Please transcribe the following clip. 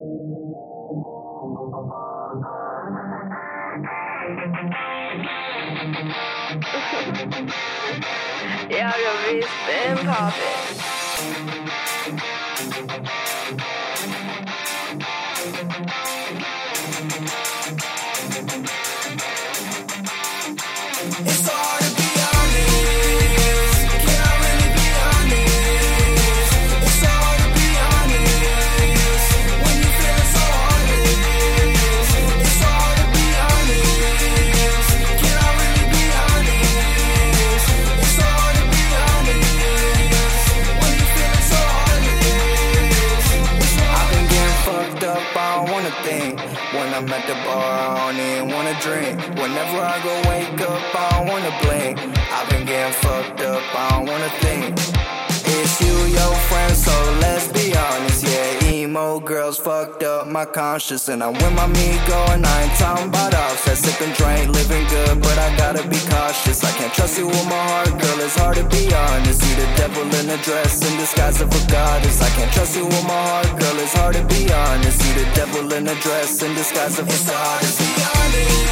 ja, ja visst, en party. It's hard Wanna think. When I'm at the bar, I don't even wanna drink. Whenever I go wake up, I don't wanna blink. I've been getting fucked up, I don't wanna think. It's you, your friend, so let's be honest. Yeah, emo girls fucked up my conscience. And I'm with my and I ain't talking can't trust you with my heart, girl, it's hard to be honest. You the devil in a dress, in disguise of a goddess. I can't trust you with my heart, girl, it's hard to be honest. You the devil in a dress, in disguise of a goddess.